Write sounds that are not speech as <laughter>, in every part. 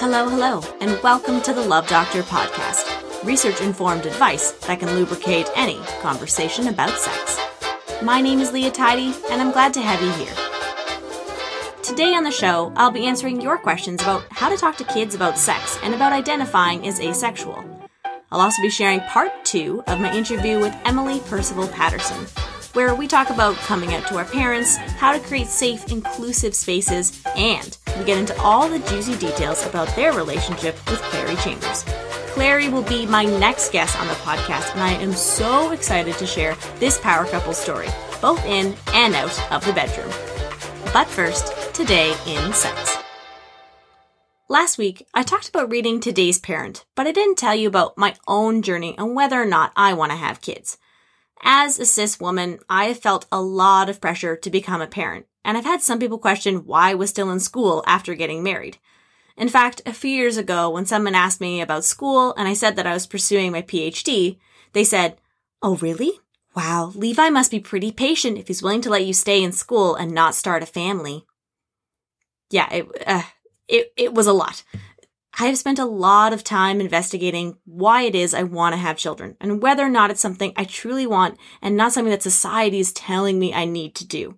Hello, hello, and welcome to the Love Doctor podcast, research informed advice that can lubricate any conversation about sex. My name is Leah Tidy, and I'm glad to have you here. Today on the show, I'll be answering your questions about how to talk to kids about sex and about identifying as asexual. I'll also be sharing part two of my interview with Emily Percival Paterson, where we talk about coming out to our parents, how to create safe, inclusive spaces, and we get into all the juicy details about their relationship with Clary Chambers. Clary will be my next guest on the podcast, and I am so excited to share this power couple story, both in and out of the bedroom. But first, today in sex. Last week, I talked about reading Today's Parent, but I didn't tell you about my own journey and whether or not I want to have kids. As a cis woman, I have felt a lot of pressure to become a parent, and I've had some people question why I was still in school after getting married. In fact, a few years ago, when someone asked me about school and I said that I was pursuing my PhD, they said, Oh, really? Wow, Levi must be pretty patient if he's willing to let you stay in school and not start a family. Yeah, it, uh, it, it was a lot. I have spent a lot of time investigating why it is I want to have children and whether or not it's something I truly want and not something that society is telling me I need to do.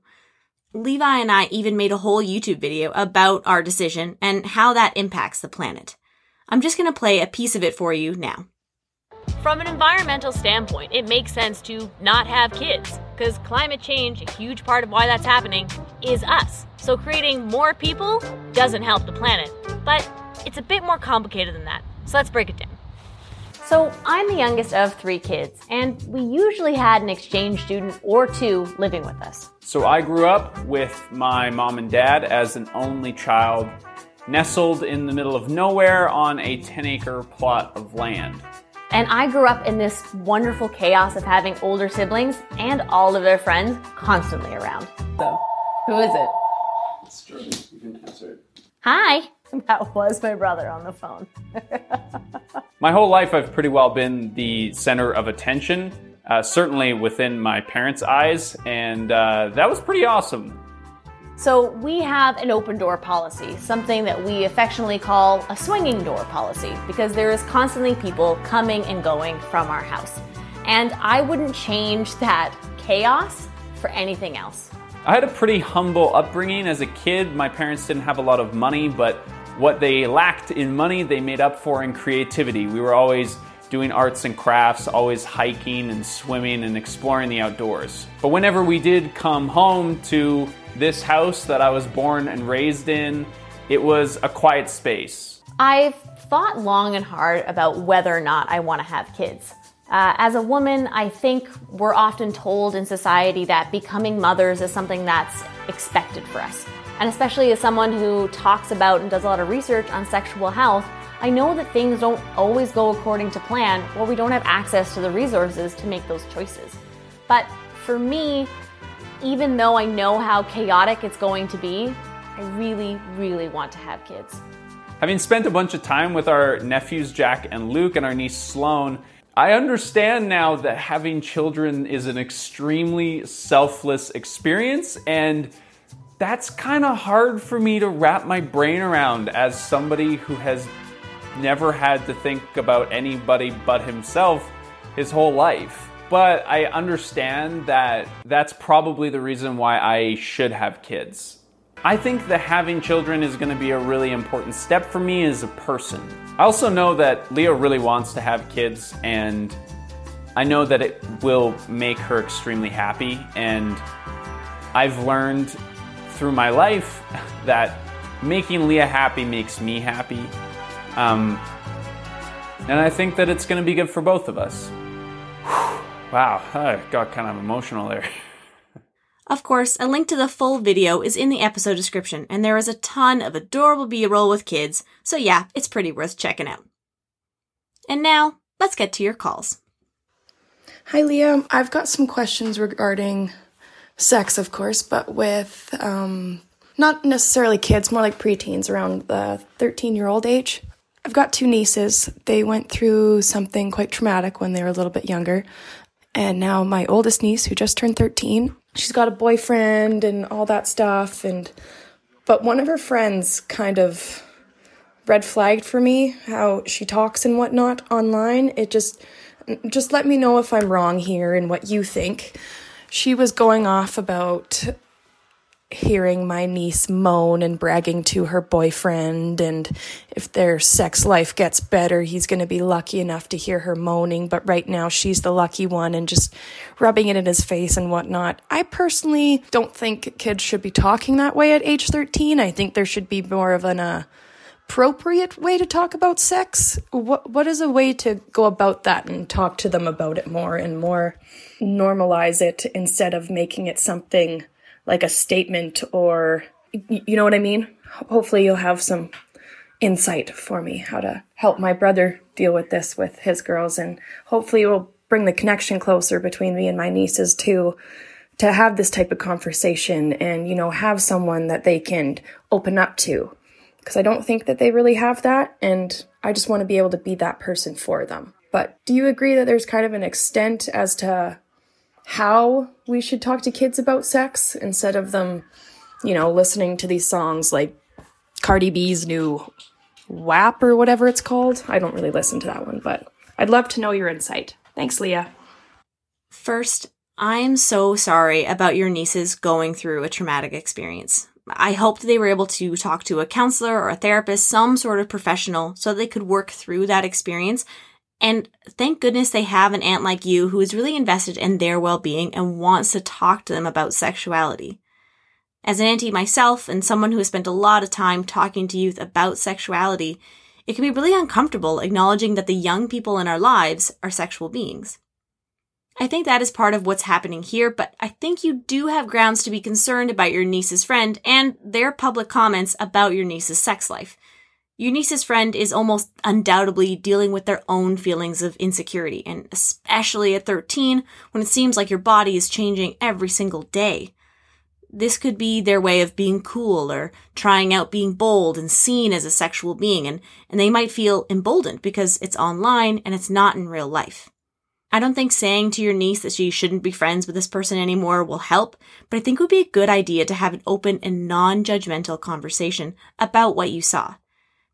Levi and I even made a whole YouTube video about our decision and how that impacts the planet. I'm just going to play a piece of it for you now. From an environmental standpoint, it makes sense to not have kids because climate change, a huge part of why that's happening, is us. So creating more people doesn't help the planet. But it's a bit more complicated than that. So let's break it down. So, I'm the youngest of three kids, and we usually had an exchange student or two living with us. So, I grew up with my mom and dad as an only child, nestled in the middle of nowhere on a 10 acre plot of land. And I grew up in this wonderful chaos of having older siblings and all of their friends constantly around. So, who is it? It's Jordan. You can answer it. Hi. <laughs> That was my brother on the phone. <laughs> My whole life, I've pretty well been the center of attention, uh, certainly within my parents' eyes, and uh, that was pretty awesome. So, we have an open door policy, something that we affectionately call a swinging door policy, because there is constantly people coming and going from our house. And I wouldn't change that chaos for anything else. I had a pretty humble upbringing as a kid. My parents didn't have a lot of money, but what they lacked in money, they made up for in creativity. We were always doing arts and crafts, always hiking and swimming and exploring the outdoors. But whenever we did come home to this house that I was born and raised in, it was a quiet space. I've thought long and hard about whether or not I want to have kids. Uh, as a woman, I think we're often told in society that becoming mothers is something that's expected for us. And especially as someone who talks about and does a lot of research on sexual health, I know that things don't always go according to plan or we don't have access to the resources to make those choices. But for me, even though I know how chaotic it's going to be, I really, really want to have kids. Having spent a bunch of time with our nephews Jack and Luke and our niece Sloane, I understand now that having children is an extremely selfless experience, and that's kind of hard for me to wrap my brain around as somebody who has never had to think about anybody but himself his whole life. But I understand that that's probably the reason why I should have kids. I think that having children is going to be a really important step for me as a person. I also know that Leah really wants to have kids, and I know that it will make her extremely happy. And I've learned through my life that making Leah happy makes me happy. Um, and I think that it's going to be good for both of us. Wow, I got kind of emotional there. Of course, a link to the full video is in the episode description, and there is a ton of adorable B roll with kids, so yeah, it's pretty worth checking out. And now, let's get to your calls. Hi, Leah. I've got some questions regarding sex, of course, but with um, not necessarily kids, more like preteens around the 13 year old age. I've got two nieces. They went through something quite traumatic when they were a little bit younger. And now my oldest niece, who just turned 13, she's got a boyfriend and all that stuff. And, but one of her friends kind of red flagged for me how she talks and whatnot online. It just just let me know if I'm wrong here and what you think. She was going off about hearing my niece moan and bragging to her boyfriend and if their sex life gets better he's going to be lucky enough to hear her moaning. But right now she's the lucky one and just rubbing it in his face and whatnot. I personally don't think kids should be talking that way at age 13 i think there should be more of an uh, appropriate way to talk about sex what what is a way to go about that and talk to them about it more and more normalize it instead of making it something like a statement or you know what I mean? Hopefully you'll have some insight for me how to help my brother deal with this with his girls and hopefully it will bring the connection closer between me and my nieces too to have this type of conversation and you know have someone that they can open up to because I don't think that they really have that and I just want to be able to be that person for them. But do you agree that there's kind of an extent as to how we should talk to kids about sex instead of them, you know, listening to these songs like Cardi B's new WAP or whatever it's called. I don't really listen to that one, but I'd love to know your insight. Thanks, Leah. First, I'm so sorry about your nieces going through a traumatic experience. I hoped they were able to talk to a counselor or a therapist, some sort of professional, so they could work through that experience and thank goodness they have an aunt like you who is really invested in their well being and wants to talk to them about sexuality. As an auntie myself and someone who has spent a lot of time talking to youth about sexuality, it can be really uncomfortable acknowledging that the young people in our lives are sexual beings. I think that is part of what's happening here, but I think you do have grounds to be concerned about your niece's friend and their public comments about your niece's sex life. Eunice's friend is almost undoubtedly dealing with their own feelings of insecurity, and especially at 13, when it seems like your body is changing every single day. This could be their way of being cool or trying out being bold and seen as a sexual being, and, and they might feel emboldened because it's online and it's not in real life. I don't think saying to your niece that she shouldn't be friends with this person anymore will help, but I think it would be a good idea to have an open and non judgmental conversation about what you saw.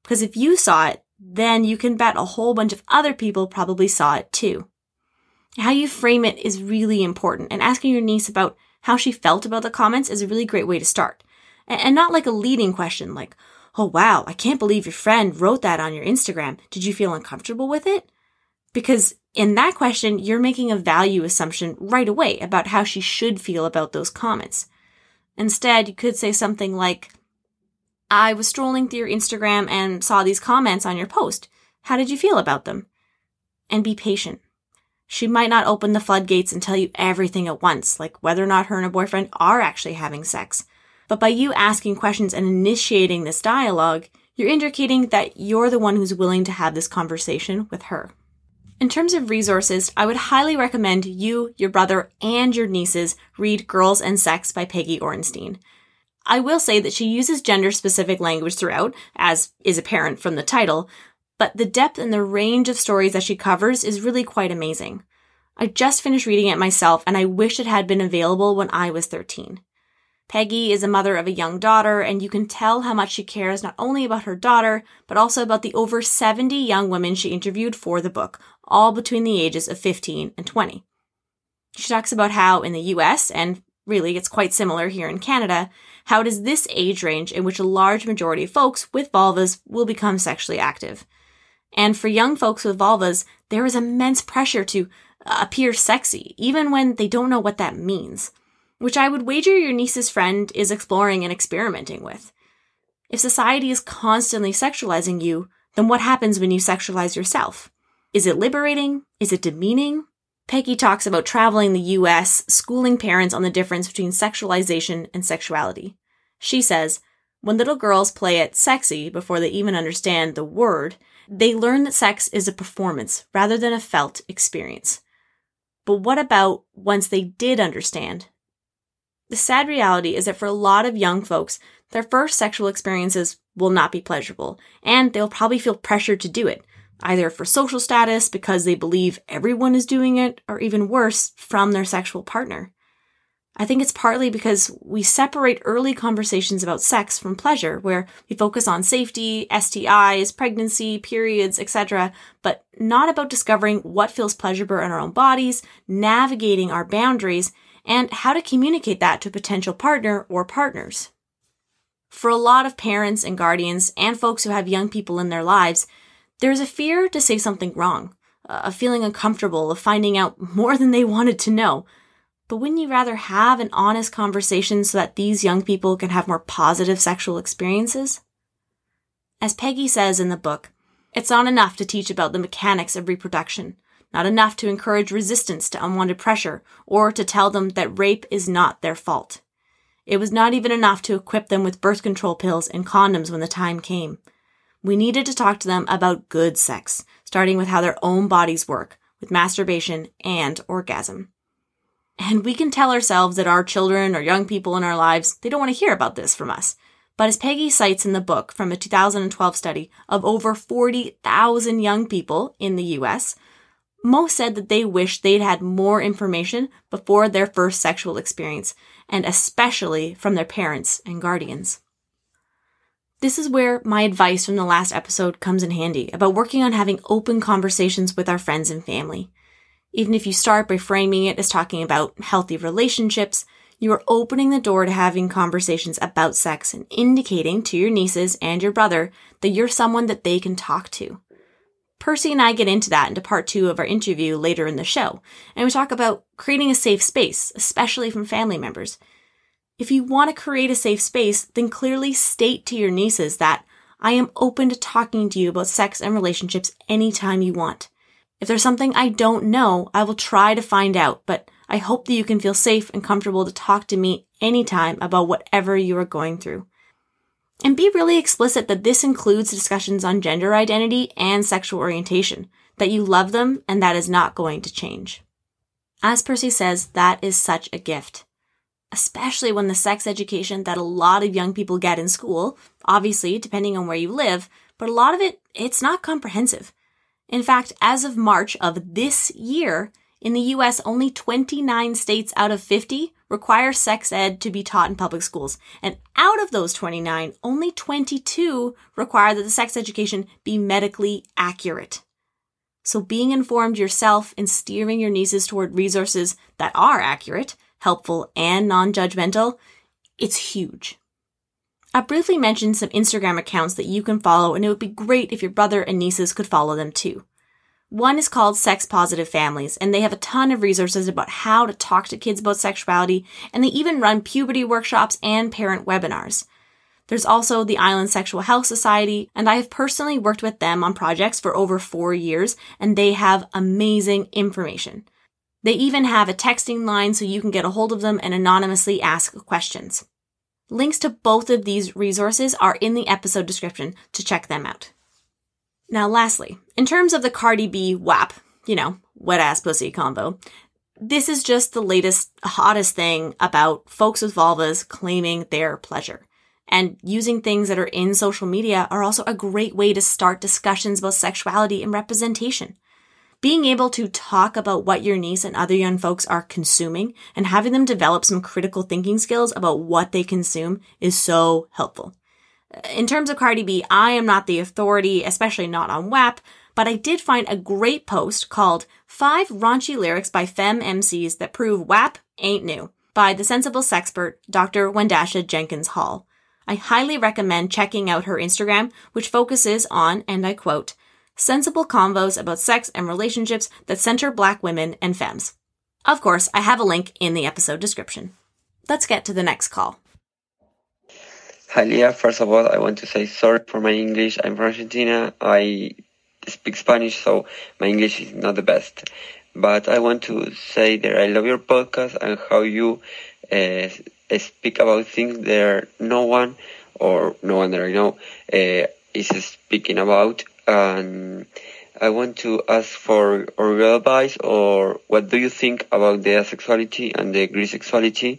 Because if you saw it, then you can bet a whole bunch of other people probably saw it too. How you frame it is really important, and asking your niece about how she felt about the comments is a really great way to start. And not like a leading question like, oh wow, I can't believe your friend wrote that on your Instagram. Did you feel uncomfortable with it? Because in that question, you're making a value assumption right away about how she should feel about those comments. Instead, you could say something like, I was strolling through your Instagram and saw these comments on your post. How did you feel about them? And be patient. She might not open the floodgates and tell you everything at once, like whether or not her and her boyfriend are actually having sex. But by you asking questions and initiating this dialogue, you're indicating that you're the one who's willing to have this conversation with her. In terms of resources, I would highly recommend you, your brother, and your nieces read Girls and Sex by Peggy Orenstein. I will say that she uses gender specific language throughout, as is apparent from the title, but the depth and the range of stories that she covers is really quite amazing. I just finished reading it myself and I wish it had been available when I was 13. Peggy is a mother of a young daughter, and you can tell how much she cares not only about her daughter, but also about the over 70 young women she interviewed for the book, all between the ages of 15 and 20. She talks about how in the US, and really it's quite similar here in Canada, how it is this age range in which a large majority of folks with vulvas will become sexually active. And for young folks with vulvas, there is immense pressure to uh, appear sexy, even when they don't know what that means, which I would wager your niece's friend is exploring and experimenting with. If society is constantly sexualizing you, then what happens when you sexualize yourself? Is it liberating? Is it demeaning? Peggy talks about traveling the US, schooling parents on the difference between sexualization and sexuality. She says, when little girls play it sexy before they even understand the word, they learn that sex is a performance rather than a felt experience. But what about once they did understand? The sad reality is that for a lot of young folks, their first sexual experiences will not be pleasurable, and they'll probably feel pressured to do it, either for social status because they believe everyone is doing it, or even worse, from their sexual partner. I think it's partly because we separate early conversations about sex from pleasure, where we focus on safety, STIs, pregnancy, periods, etc., but not about discovering what feels pleasurable in our own bodies, navigating our boundaries, and how to communicate that to a potential partner or partners. For a lot of parents and guardians and folks who have young people in their lives, there's a fear to say something wrong, a feeling uncomfortable of finding out more than they wanted to know, but wouldn't you rather have an honest conversation so that these young people can have more positive sexual experiences? As Peggy says in the book, it's not enough to teach about the mechanics of reproduction, not enough to encourage resistance to unwanted pressure, or to tell them that rape is not their fault. It was not even enough to equip them with birth control pills and condoms when the time came. We needed to talk to them about good sex, starting with how their own bodies work, with masturbation and orgasm. And we can tell ourselves that our children or young people in our lives, they don't want to hear about this from us. But as Peggy cites in the book from a 2012 study of over 40,000 young people in the US, most said that they wish they'd had more information before their first sexual experience, and especially from their parents and guardians. This is where my advice from the last episode comes in handy about working on having open conversations with our friends and family. Even if you start by framing it as talking about healthy relationships, you are opening the door to having conversations about sex and indicating to your nieces and your brother that you're someone that they can talk to. Percy and I get into that into part two of our interview later in the show, and we talk about creating a safe space, especially from family members. If you want to create a safe space, then clearly state to your nieces that I am open to talking to you about sex and relationships anytime you want. If there's something I don't know, I will try to find out, but I hope that you can feel safe and comfortable to talk to me anytime about whatever you are going through. And be really explicit that this includes discussions on gender identity and sexual orientation, that you love them and that is not going to change. As Percy says, that is such a gift. Especially when the sex education that a lot of young people get in school, obviously, depending on where you live, but a lot of it, it's not comprehensive. In fact, as of March of this year, in the US, only 29 states out of 50 require sex ed to be taught in public schools. And out of those 29, only 22 require that the sex education be medically accurate. So being informed yourself and steering your nieces toward resources that are accurate, helpful, and non-judgmental, it's huge. I briefly mentioned some Instagram accounts that you can follow, and it would be great if your brother and nieces could follow them too. One is called Sex Positive Families, and they have a ton of resources about how to talk to kids about sexuality, and they even run puberty workshops and parent webinars. There's also the Island Sexual Health Society, and I have personally worked with them on projects for over four years, and they have amazing information. They even have a texting line so you can get a hold of them and anonymously ask questions. Links to both of these resources are in the episode description to check them out. Now, lastly, in terms of the Cardi B WAP, you know, wet ass pussy combo, this is just the latest, hottest thing about folks with vulvas claiming their pleasure. And using things that are in social media are also a great way to start discussions about sexuality and representation being able to talk about what your niece and other young folks are consuming and having them develop some critical thinking skills about what they consume is so helpful. In terms of Cardi B, I am not the authority, especially not on WAP, but I did find a great post called Five Raunchy Lyrics by Femme MCs That Prove WAP Ain't New by the sensible sexpert Dr. Wendasha Jenkins Hall. I highly recommend checking out her Instagram, which focuses on, and I quote, sensible convos about sex and relationships that center black women and femmes. Of course, I have a link in the episode description. Let's get to the next call. Hi, Leah. First of all, I want to say sorry for my English. I'm from Argentina. I speak Spanish, so my English is not the best. But I want to say that I love your podcast and how you uh, speak about things that no one or no one that I know uh, is speaking about and I want to ask for your advice or what do you think about the asexuality and the grisexuality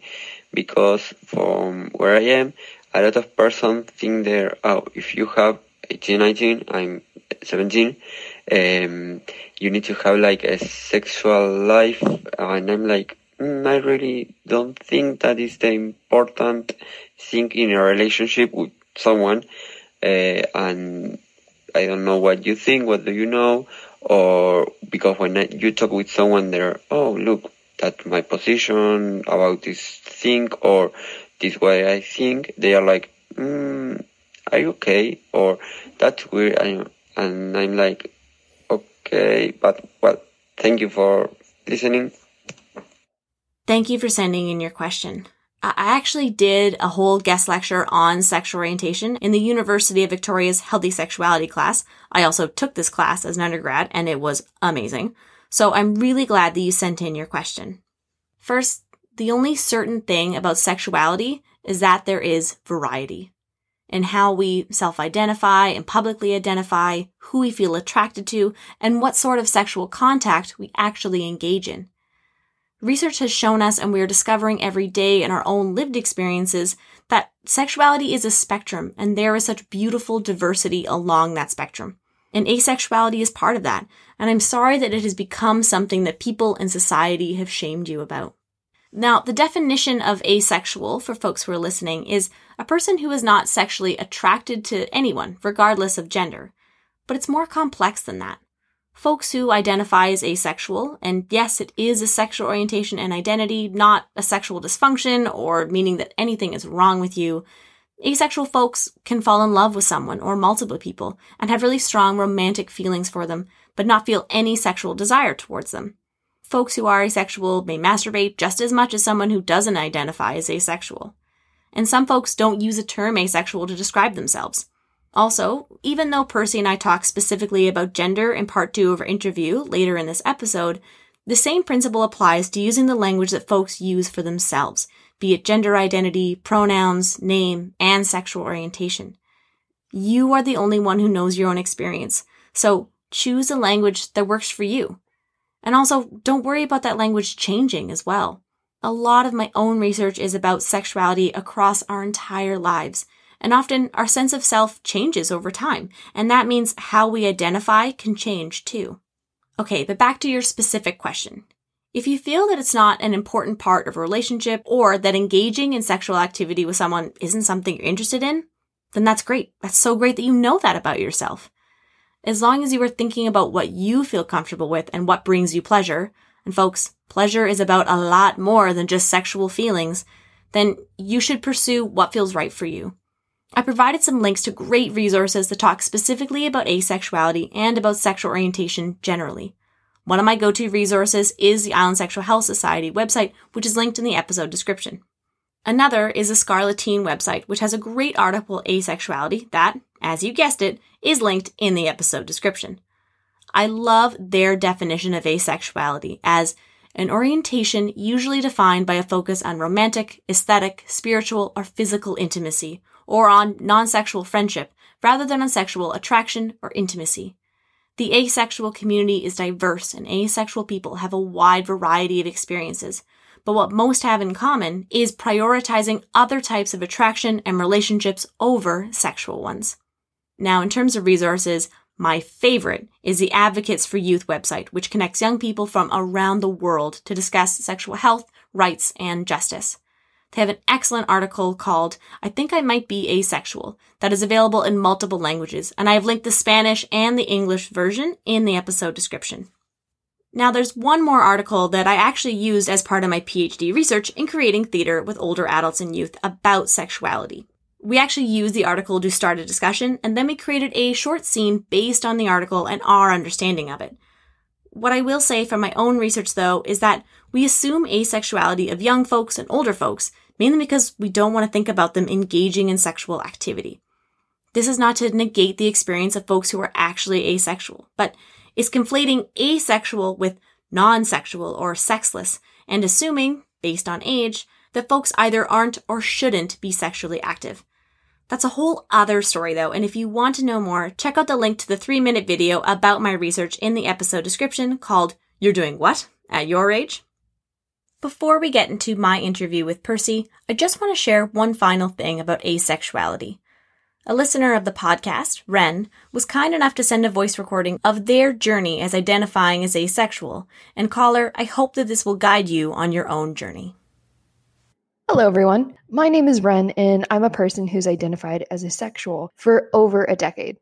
because from where I am, a lot of persons think that oh, if you have 18, 19, I'm 17, um, you need to have like a sexual life and I'm like mm, I really don't think that is the important thing in a relationship with someone. Uh, and I don't know what you think, what do you know, or because when you talk with someone, they're, oh, look, that's my position about this thing, or this way I think, they are like, mm, are you okay? Or that's weird. And I'm like, okay, but well, thank you for listening. Thank you for sending in your question. I actually did a whole guest lecture on sexual orientation in the University of Victoria's Healthy Sexuality class. I also took this class as an undergrad and it was amazing. So I'm really glad that you sent in your question. First, the only certain thing about sexuality is that there is variety in how we self-identify and publicly identify, who we feel attracted to, and what sort of sexual contact we actually engage in. Research has shown us, and we are discovering every day in our own lived experiences, that sexuality is a spectrum, and there is such beautiful diversity along that spectrum. And asexuality is part of that, and I'm sorry that it has become something that people in society have shamed you about. Now, the definition of asexual for folks who are listening is a person who is not sexually attracted to anyone, regardless of gender. But it's more complex than that folks who identify as asexual, and yes, it is a sexual orientation and identity, not a sexual dysfunction or meaning that anything is wrong with you. Asexual folks can fall in love with someone or multiple people and have really strong romantic feelings for them, but not feel any sexual desire towards them. Folks who are asexual may masturbate just as much as someone who doesn't identify as asexual. And some folks don't use a term asexual to describe themselves. Also, even though Percy and I talk specifically about gender in part two of our interview later in this episode, the same principle applies to using the language that folks use for themselves, be it gender identity, pronouns, name, and sexual orientation. You are the only one who knows your own experience, so choose a language that works for you. And also, don't worry about that language changing as well. A lot of my own research is about sexuality across our entire lives and often our sense of self changes over time, and that means how we identify can change too. Okay, but back to your specific question. If you feel that it's not an important part of a relationship or that engaging in sexual activity with someone isn't something you're interested in, then that's great. That's so great that you know that about yourself. As long as you are thinking about what you feel comfortable with and what brings you pleasure, and folks, pleasure is about a lot more than just sexual feelings, then you should pursue what feels right for you. I provided some links to great resources that talk specifically about asexuality and about sexual orientation generally. One of my go-to resources is the Island Sexual Health Society website, which is linked in the episode description. Another is the Scarleteen website, which has a great article on asexuality that, as you guessed it, is linked in the episode description. I love their definition of asexuality as an orientation usually defined by a focus on romantic, aesthetic, spiritual, or physical intimacy, or on non-sexual friendship rather than on sexual attraction or intimacy. The asexual community is diverse and asexual people have a wide variety of experiences, but what most have in common is prioritizing other types of attraction and relationships over sexual ones. Now, in terms of resources, my favorite is the Advocates for Youth website, which connects young people from around the world to discuss sexual health, rights, and justice. They have an excellent article called I Think I Might Be Asexual that is available in multiple languages, and I have linked the Spanish and the English version in the episode description. Now, there's one more article that I actually used as part of my PhD research in creating theater with older adults and youth about sexuality. We actually used the article to start a discussion, and then we created a short scene based on the article and our understanding of it. What I will say from my own research, though, is that we assume asexuality of young folks and older folks, mainly because we don't want to think about them engaging in sexual activity. This is not to negate the experience of folks who are actually asexual, but is conflating asexual with non-sexual or sexless and assuming, based on age, that folks either aren't or shouldn't be sexually active. That's a whole other story though, and if you want to know more, check out the link to the three minute video about my research in the episode description called You're Doing What? At Your Age? Before we get into my interview with Percy, I just want to share one final thing about asexuality. A listener of the podcast, Ren, was kind enough to send a voice recording of their journey as identifying as asexual. And caller, I hope that this will guide you on your own journey. Hello, everyone. My name is Ren, and I'm a person who's identified as asexual for over a decade.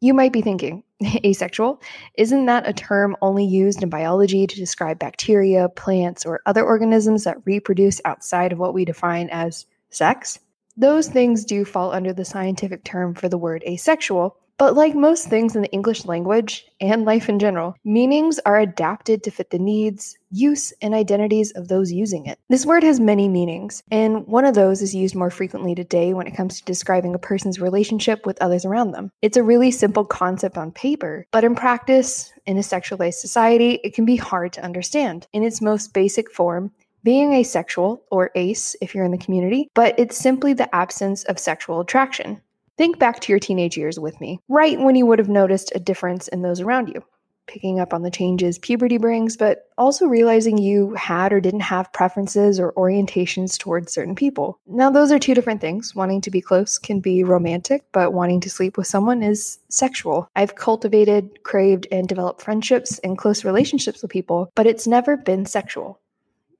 You might be thinking, <laughs> asexual? Isn't that a term only used in biology to describe bacteria, plants, or other organisms that reproduce outside of what we define as sex? Those things do fall under the scientific term for the word asexual, but like most things in the English language and life in general, meanings are adapted to fit the needs, use, and identities of those using it. This word has many meanings, and one of those is used more frequently today when it comes to describing a person's relationship with others around them. It's a really simple concept on paper, but in practice, in a sexualized society, it can be hard to understand. In its most basic form, being asexual, or ace if you're in the community, but it's simply the absence of sexual attraction. Think back to your teenage years with me, right when you would have noticed a difference in those around you. Picking up on the changes puberty brings, but also realizing you had or didn't have preferences or orientations towards certain people. Now, those are two different things. Wanting to be close can be romantic, but wanting to sleep with someone is sexual. I've cultivated, craved, and developed friendships and close relationships with people, but it's never been sexual.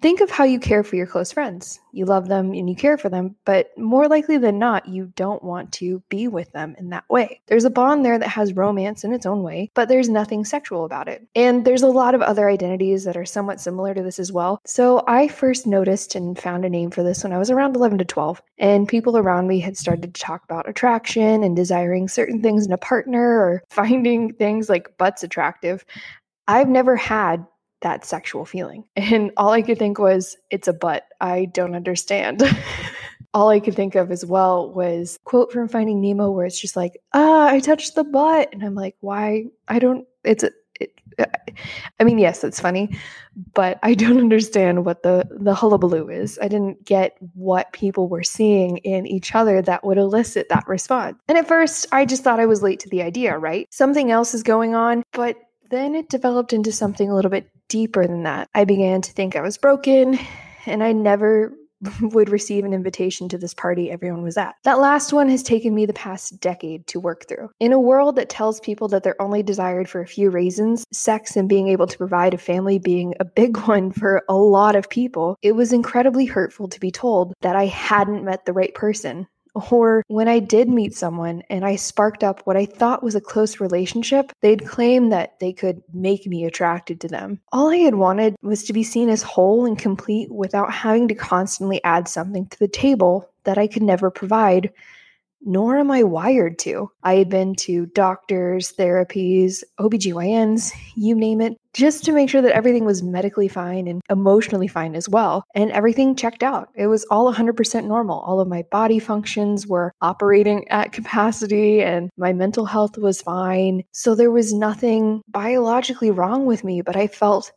Think of how you care for your close friends. You love them and you care for them, but more likely than not, you don't want to be with them in that way. There's a bond there that has romance in its own way, but there's nothing sexual about it. And there's a lot of other identities that are somewhat similar to this as well. So I first noticed and found a name for this when I was around 11 to 12, and people around me had started to talk about attraction and desiring certain things in a partner or <laughs> finding things like butts attractive. I've never had that sexual feeling. And all I could think was, it's a butt. I don't understand. <laughs> all I could think of as well was quote from Finding Nemo where it's just like, ah, I touched the butt. And I'm like, why? I don't, it's a, it, I mean, yes, it's funny, but I don't <laughs> understand what the the hullabaloo is. I didn't get what people were seeing in each other that would elicit that response. And at first, I just thought I was late to the idea, right? Something else is going on, but then it developed into something a little bit deeper than that. I began to think I was broken and I never <laughs> would receive an invitation to this party everyone was at. That last one has taken me the past decade to work through. In a world that tells people that they're only desired for a few reasons, sex and being able to provide a family being a big <laughs> one for a lot of people, it was incredibly hurtful to be told that I hadn't met the right person or when I did meet someone and I sparked up what I thought was a close relationship, they'd claim that they could make me attracted to them. All I had wanted was to be seen as whole and complete without having to constantly add something to the table that I could never provide nor am I wired to. I had been to doctors, therapies, OBGYNs, you name it, just to make sure that everything was medically fine and emotionally fine as well. And everything checked out. It was all 100% normal. All of my body functions were operating at capacity and my mental health was fine. So there was nothing biologically wrong with me, but I felt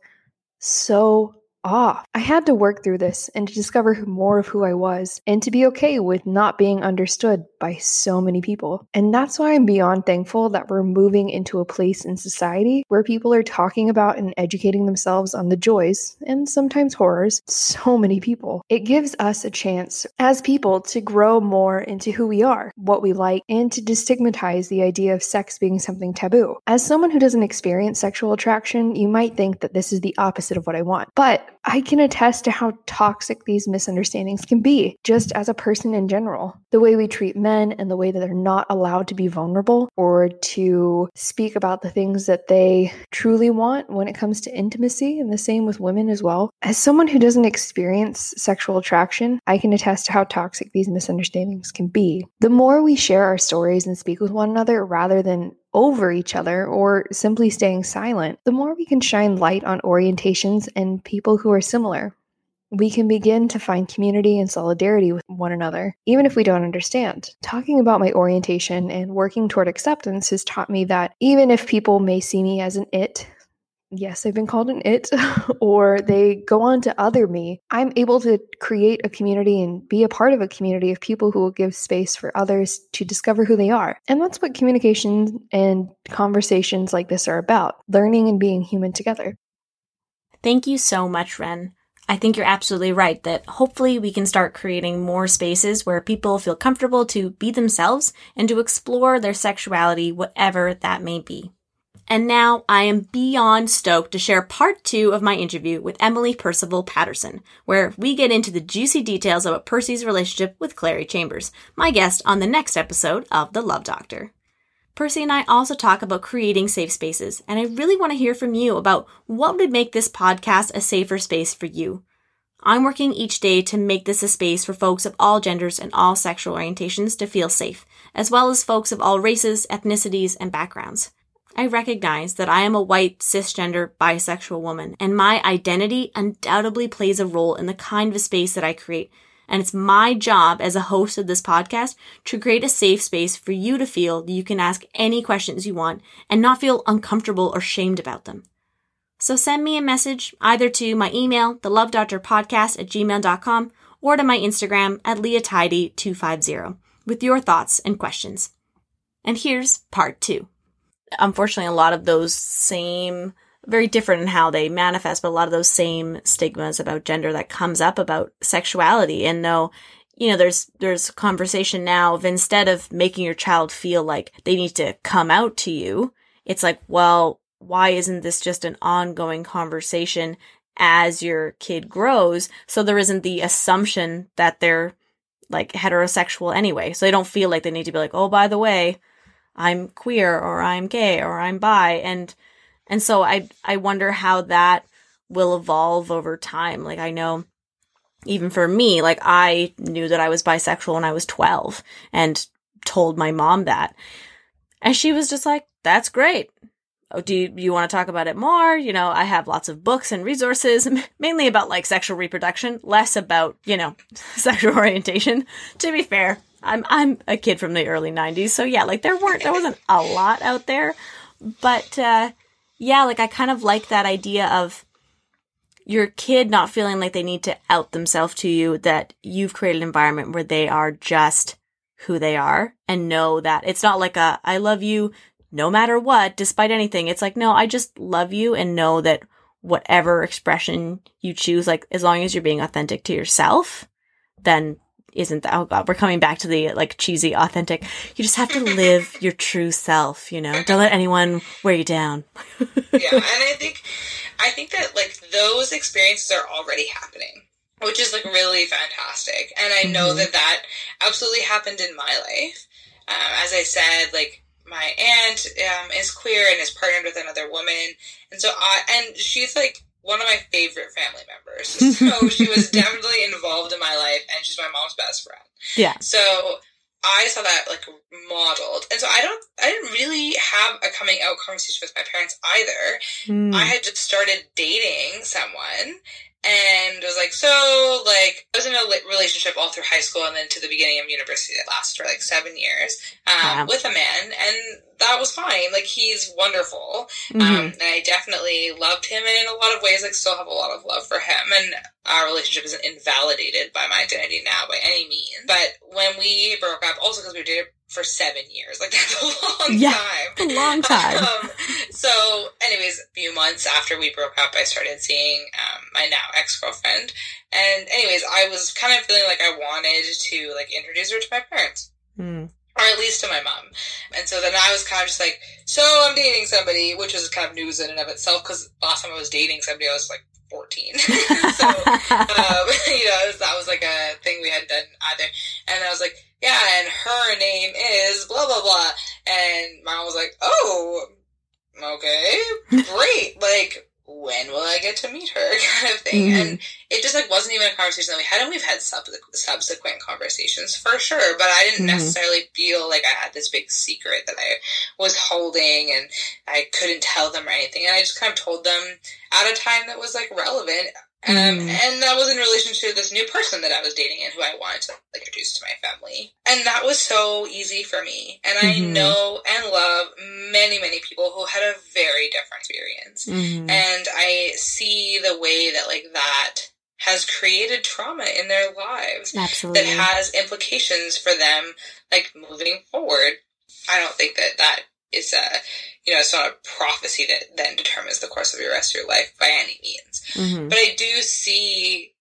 so off. I had to work through this and to discover more of who I was and to be okay with not being understood by so many people. And that's why I'm beyond thankful that we're moving into a place in society where people are talking about and educating themselves on the joys and sometimes horrors. So many people. It gives us a chance as people to grow more into who we are, what we like, and to destigmatize the idea of sex being something taboo. As someone who doesn't experience sexual attraction, you might think that this is the opposite of what I want. But I can attest to how toxic these misunderstandings can be, just as a person in general. The way we treat men and the way that they're not allowed to be vulnerable or to speak about the things that they truly want when it comes to intimacy, and the same with women as well. As someone who doesn't experience sexual attraction, I can attest to how toxic these misunderstandings can be. The more we share our stories and speak with one another rather than over each other or simply staying silent, the more we can shine light on orientations and people who are similar. We can begin to find community and solidarity with one another, even if we don't understand. Talking about my orientation and working toward acceptance has taught me that even if people may see me as an it, yes, I've been called an it, <laughs> or they go on to other me, I'm able to create a community and be a part of a community of people who will give space for others to discover who they are. And that's what communication and conversations like this are about learning and being human together. Thank you so much, Ren. I think you're absolutely right that hopefully we can start creating more spaces where people feel comfortable to be themselves and to explore their sexuality, whatever that may be. And now I am beyond stoked to share part two of my interview with Emily Percival Paterson, where we get into the juicy details about Percy's relationship with Clary Chambers, my guest on the next episode of The Love Doctor. Percy and I also talk about creating safe spaces, and I really want to hear from you about what would make this podcast a safer space for you. I'm working each day to make this a space for folks of all genders and all sexual orientations to feel safe, as well as folks of all races, ethnicities, and backgrounds. I recognize that I am a white, cisgender, bisexual woman, and my identity undoubtedly plays a role in the kind of space that I create and it's my job as a host of this podcast to create a safe space for you to feel you can ask any questions you want and not feel uncomfortable or shamed about them. So send me a message either to my email, thelovedoctorpodcast at gmail.com, or to my Instagram at leahtidy250 with your thoughts and questions. And here's part two. Unfortunately, a lot of those same very different in how they manifest, but a lot of those same stigmas about gender that comes up about sexuality. And though, you know, there's, there's conversation now of instead of making your child feel like they need to come out to you, it's like, well, why isn't this just an ongoing conversation as your kid grows? So there isn't the assumption that they're like heterosexual anyway. So they don't feel like they need to be like, oh, by the way, I'm queer or I'm gay or I'm bi. And and so I I wonder how that will evolve over time. Like I know even for me, like I knew that I was bisexual when I was 12 and told my mom that. And she was just like, that's great. Oh, do you, you want to talk about it more? You know, I have lots of books and resources, <laughs> mainly about like sexual reproduction, less about, you know, <laughs> sexual orientation. To be fair, I'm, I'm a kid from the early 90s. So yeah, like there weren't, there wasn't a lot out there. But, uh, yeah, like I kind of like that idea of your kid not feeling like they need to out themselves to you, that you've created an environment where they are just who they are and know that it's not like a, I love you no matter what, despite anything. It's like, no, I just love you and know that whatever expression you choose, like as long as you're being authentic to yourself, then isn't that, oh god, we're coming back to the like cheesy authentic. You just have to <laughs> live your true self, you know. Don't let anyone wear you down. yeah, and <laughs> I think I think that like those experiences are already happening, which is like really fantastic. And I know mm-hmm. that that absolutely happened in my life. Um, as I said, like my aunt um, is queer and is partnered with another woman, and so I and she's like one of my favorite family members. So she was <laughs> definitely involved in my life, and she's my mom's best friend. Yeah. So I saw that like modeled, and so I don't, I didn't really have a coming out conversation with my parents either. Mm. I had just started dating someone, and it was like, so like I was in a relationship all through high school and then to the beginning of university that lasted for like seven years um, wow. with a man, and that was fine. Like he's wonderful, mm-hmm. um, and I definitely loved him, and in a lot of ways, like still have a lot of love for him. And our relationship isn't invalidated by my identity now by any means. But when we broke up, also because we did for seven years, like <laughs> that's a long yeah, time, a long time. um, so, anyways, a few months after we broke up, I started seeing um, my now ex girlfriend, and anyways, I was kind of feeling like I wanted to like introduce her to my parents. Mm or at least to my mom. And so then I was kind of just like, so I'm dating somebody, which was kind of news in and of itself because last time I was dating somebody, I was like 14. <laughs> so, um, <laughs> you know, that was like a thing we hadn't done either. And I was like, yeah, and her name is blah, blah, blah. And mom was like, oh, okay, great. like, when will I get to meet her <laughs> kind of thing. Mm-hmm. And it just like wasn't even a conversation that we had and we've had sub- subsequent conversations for sure, but I didn't mm-hmm. necessarily feel like I had this big secret that I was holding and I couldn't tell them or anything. And I just kind of told them at a time that was like relevant um, mm. and that was in relation to this new person that I was dating and who I wanted to like introduce to my family. And that was so easy for me. And I mm-hmm. know and love many, many people who had a very different experience. Mm-hmm. And I see the way that like that has created trauma in their lives. Absolutely. That has implications for them like moving forward. I don't think that that it's a you know it's not a prophecy that then determines the course of your rest of your life by any means. Mm-hmm. But I do see,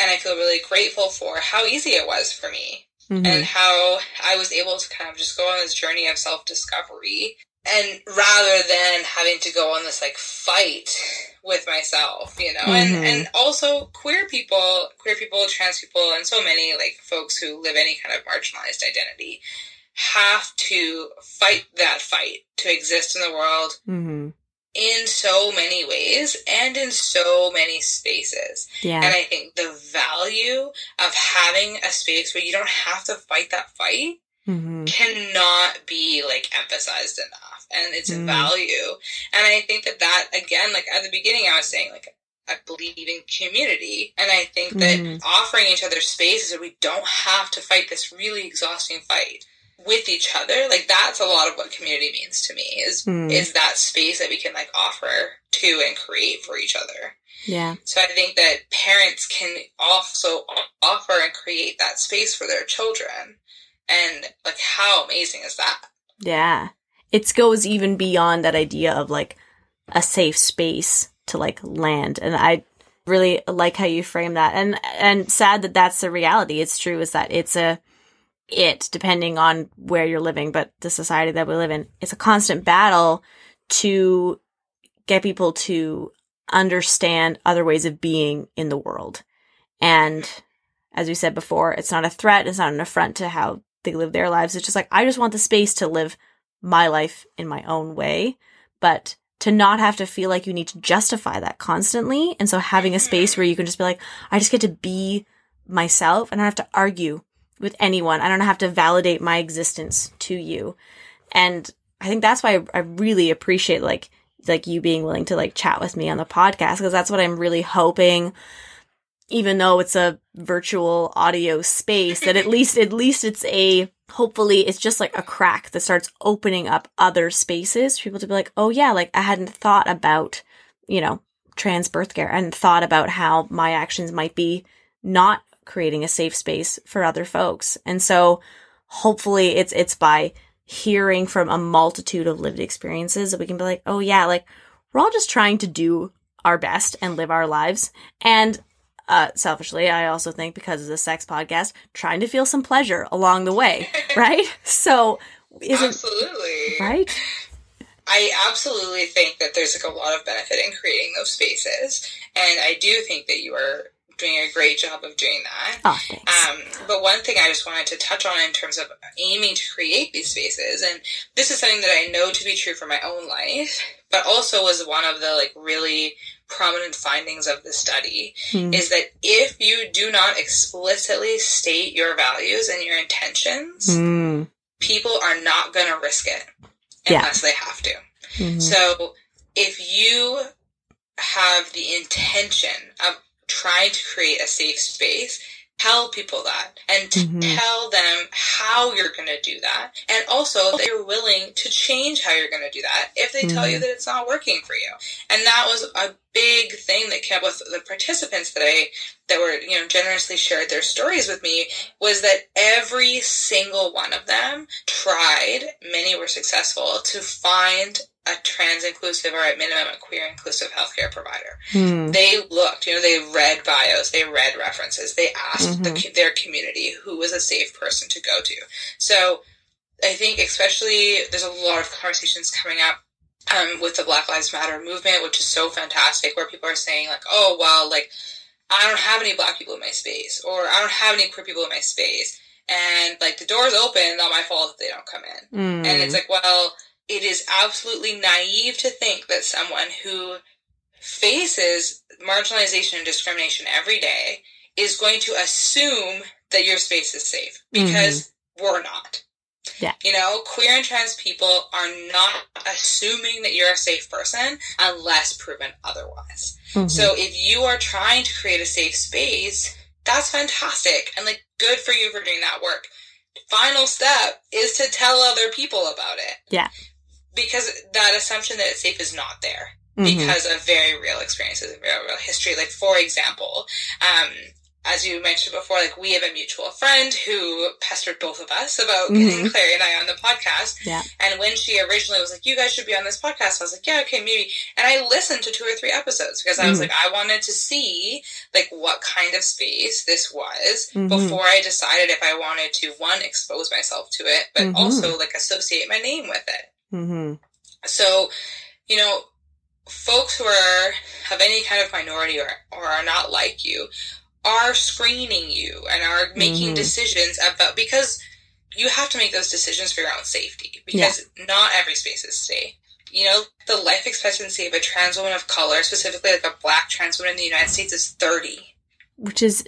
and I feel really grateful for how easy it was for me Mm-hmm. and how I was able to kind of just go on this journey of self discovery. And rather than having to go on this like fight with myself, you know, Mhm. and, and also queer people, queer people, trans people, and so many like folks who live any kind of marginalized identity have to fight that fight to exist in the world Mm-hmm. in so many ways and in so many spaces. Yeah. And I think the value of having a space where you don't have to fight that fight mm-hmm. cannot be like emphasized enough. And it's a Mm. value. And I think that that, again, like at the beginning, I was saying, like, I believe in community. And I think that Mhm. offering each other spaces where we don't have to fight this really exhausting fight with each other, like that's a lot of what community means to me is Mm. is that space that we can like offer to and create for each other. Yeah. So I think that parents can also offer and create that space for their children. And like how amazing is that? Yeah. It goes even beyond that idea of like a safe space to like land. And I really like how you frame that. And, and sad that that's the reality. It's true is that it's a, it depending on where you're living, but the society that we live in, it's a constant battle to get people to understand other ways of being in the world. And as we said before, it's not a threat. It's not an affront to how they live their lives. It's just like, I just want the space to live my life in my own way, but to not have to feel like you need to justify that constantly. And so having a space mm-hmm. where you can just be like, I just get to be myself and I don't have to argue with anyone. I don't have to validate my existence to you. And I think that's why I really appreciate like, like you being willing to like chat with me on the podcast because that's what I'm really hoping even though it's a virtual audio space that at <laughs> least at least it's a hopefully it's just like a crack that starts opening up other spaces for people to be like oh yeah like i hadn't thought about you know trans birth care and thought about how my actions might be not creating a safe space for other folks and so hopefully it's it's by hearing from a multitude of lived experiences that we can be like oh yeah like we're all just trying to do our best and live our lives and uh, selfishly, I also think because it's a sex podcast, trying to feel some pleasure along the way, <laughs> right? So, isn't absolutely right? I absolutely think that there's like a lot of benefit in creating those spaces, and I do think that you are doing a great job of doing that. Oh, thanks. Um, but one thing I just wanted to touch on in terms of aiming to create these spaces, and this is something that I know to be true for my own life, but also was one of the like really prominent findings of the study Hmm. is that if you do not explicitly state your values and your intentions, Mm. people are not going to risk it Yeah. unless they have to. Mhm. So if you have the intention of trying to create a safe space, tell people that and to Mhm. tell them how you're going to do that. And also that you're willing to change how you're going to do that if they tell you Mhm. that it's not working for you. And that was a big thing that came up with the participants today that were, you know, generously shared their stories with me was that every single one of them tried, many were successful, to find a trans inclusive or at minimum a queer inclusive healthcare provider. Mm. They looked, you know, they read bios, they read references, they asked the, Mhm. their community who was a safe person to go to. So I think, especially, there's a lot of conversations coming up um, with the Black Lives Matter movement, which is so fantastic, where people are saying, like, oh, well, like, I don't have any black people in my space, or I don't have any queer people in my space. And, like, the door's open, not my fault if they don't come in. Mm. And it's like, well, it is absolutely naive to think that someone who faces marginalization and discrimination every day is going to assume that your space is safe because we're not. Yeah. You know, queer and trans people are not assuming that you're a safe person unless proven otherwise. Mhm. So if you are trying to create a safe space, that's fantastic and like good for you for doing that work. Final step is to tell other people about it. Yeah. Because that assumption that it's safe is not there Mhm. because of very real experiences and very real history. Like for example, um, as you mentioned before, like we have a mutual friend who pestered both of us about getting Mhm. Clary and I on the podcast. Yeah. And when she originally was like, "You guys should be on this podcast," I was like, "Yeah, okay, maybe." And I listened to two or three episodes because I was Mhm. like, I wanted to see like what kind of space this was Mhm. before I decided if I wanted to one expose myself to it, but Mhm. also like associate my name with it. Mm-hmm. So, you know, folks who are of any kind of minority or, or are not like you are screening you and are making Mhm. decisions about because you have to make those decisions for your own safety because not every space is safe. You know, the life expectancy of a trans woman of color, specifically like a black trans woman in the United States, is 30. Which is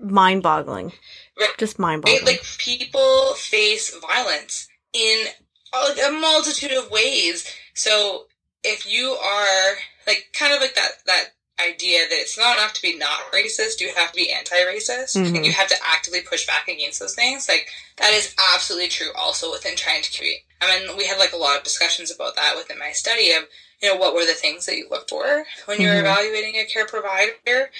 mind boggling. Right. Just mind boggling. Like people face violence in a, a multitude of ways. So if you are like kind of like that that idea that it's not enough to be not racist, you have to be anti-racist, Mhm. and you have to actively push back against those things. Like that is absolutely true. Also within trying to create. I mean, we had like a lot of discussions about that within my study of you know what were the things that you looked for when you were Mhm. evaluating a care provider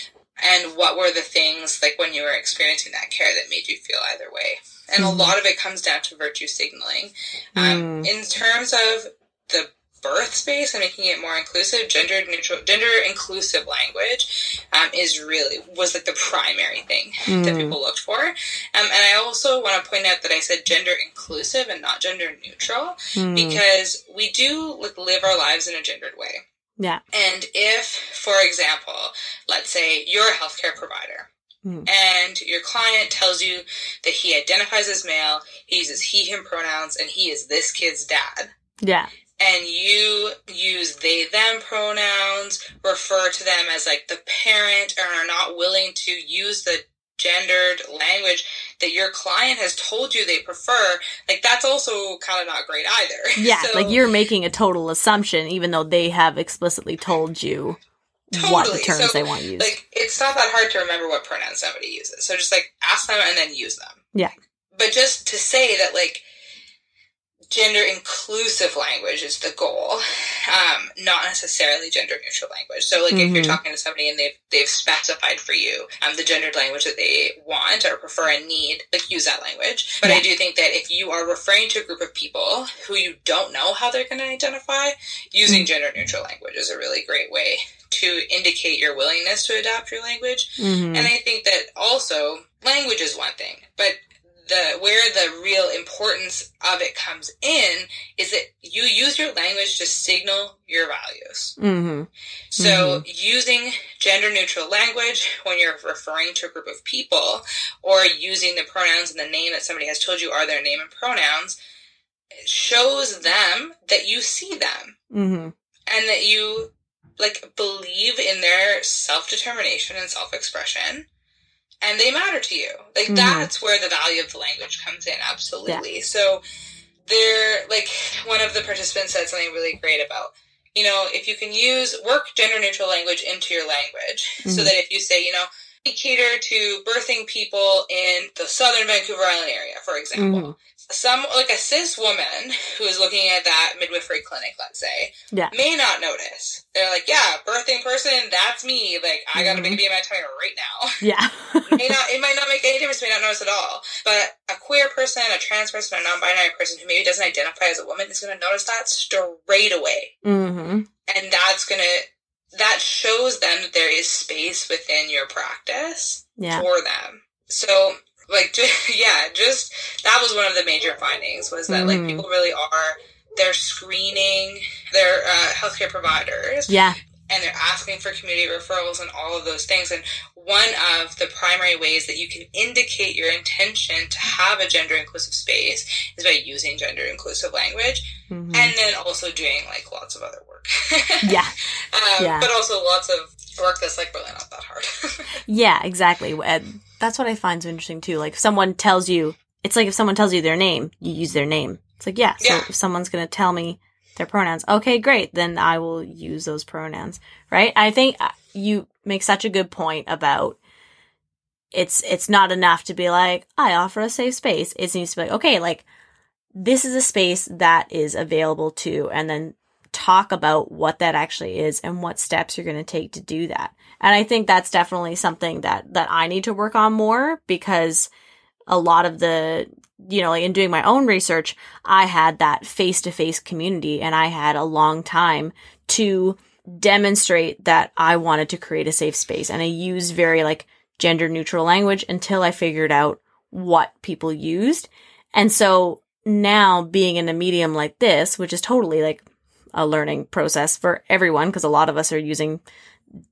and what were the things like when you were experiencing that care that made you feel either way and Mhm. a lot of it comes down to virtue signaling um, Mm. in terms of the birth space and making it more inclusive gender neutral gender inclusive language um, is really was like the primary thing that Mm. people looked for um, and i also want to point out that i said gender inclusive and not gender neutral Mm. because we do like live our lives in a gendered way Yeah. and if, for example, let's say you're a healthcare provider Mm. and your client tells you that he identifies as male, he uses he, him pronouns, and he is this kid's dad, Yeah. and you use they, them pronouns, refer to them as like the parent, and are not willing to use the gendered language that your client has told you they prefer, like that's also kind of not great either. <laughs> Yeah. So- like you're making a total assumption, even though they have explicitly told you what the terms So, they want used. Like, it's not that hard to remember what pronouns somebody uses. So just like ask them and then use them. Yeah. But just to say that like gender inclusive language is the goal, um, not necessarily gender neutral language. So like if you're Mhm. talking to somebody and they've they've specified for you um, the gendered language that they want or prefer and need, like use that language. But I do think that if you are referring to a group of people who you don't know how they're going to identify, using gender neutral language is a really great way to indicate your willingness to adapt your language. Mhm. And I think that also language is one thing, but the where the real importance of it comes in is that you use your language to signal your values. Mhm. So using gender neutral language when you're referring to a group of people or using the pronouns and the name that somebody has told you are their name and pronouns shows them that you see them Mhm. and that you like believe in their self-determination and self-expression and they matter to you like Mhm. that's where the value of the language comes in absolutely so they're like one of the participants said something really great about you know if you can use work gender neutral language into your language so Mhm. that if you say you know cater to birthing people in the southern vancouver island area for example Mhm. Some like a cis woman who is looking at that midwifery clinic, let's say, Yeah. may not notice. They're like, "Yeah, birthing person, that's me. Like, I got a baby in my tummy right now." <laughs> Yeah. may not, it might not make any difference. May not notice at all. But a queer person, a trans person, a non-binary person who maybe doesn't identify as a woman is going to notice that straight away, mhm. and that's going to that shows them that there is space within your practice Yeah. for them. So, like, just, <laughs> yeah, just that was one of the major findings was that like Mhm. people really are they're screening their uh, healthcare providers Yeah. and they're asking for community referrals and all of those things. And one of the primary ways that you can indicate your intention to have a gender inclusive space is by using gender inclusive language Mhm. and then also doing like lots of other work. <laughs> Yeah. um, Yeah. But also lots of work that's like really not that hard. <laughs> Yeah, exactly. That's what I find so interesting too. Like if someone tells you, it's like if someone tells you their name, you use their name. It's like, yeah, so Yeah. if someone's going to tell me their pronouns, okay, great, then I will use those pronouns, right? I think uh, you make such a good point about it's it's not enough to be like, I offer a safe space. It needs to be like, okay, like this is a space that is available to and then talk about what that actually is and what steps you're going to take to do that. And I think that's definitely something that that I need to work on more because a lot of the you know, like in doing my own research, I had that face to face community and I had a long time to demonstrate that I wanted to create a safe space. And I used very like gender neutral language until I figured out what people used. And so now being in a medium like this, which is totally like a learning process for everyone, because a lot of us are using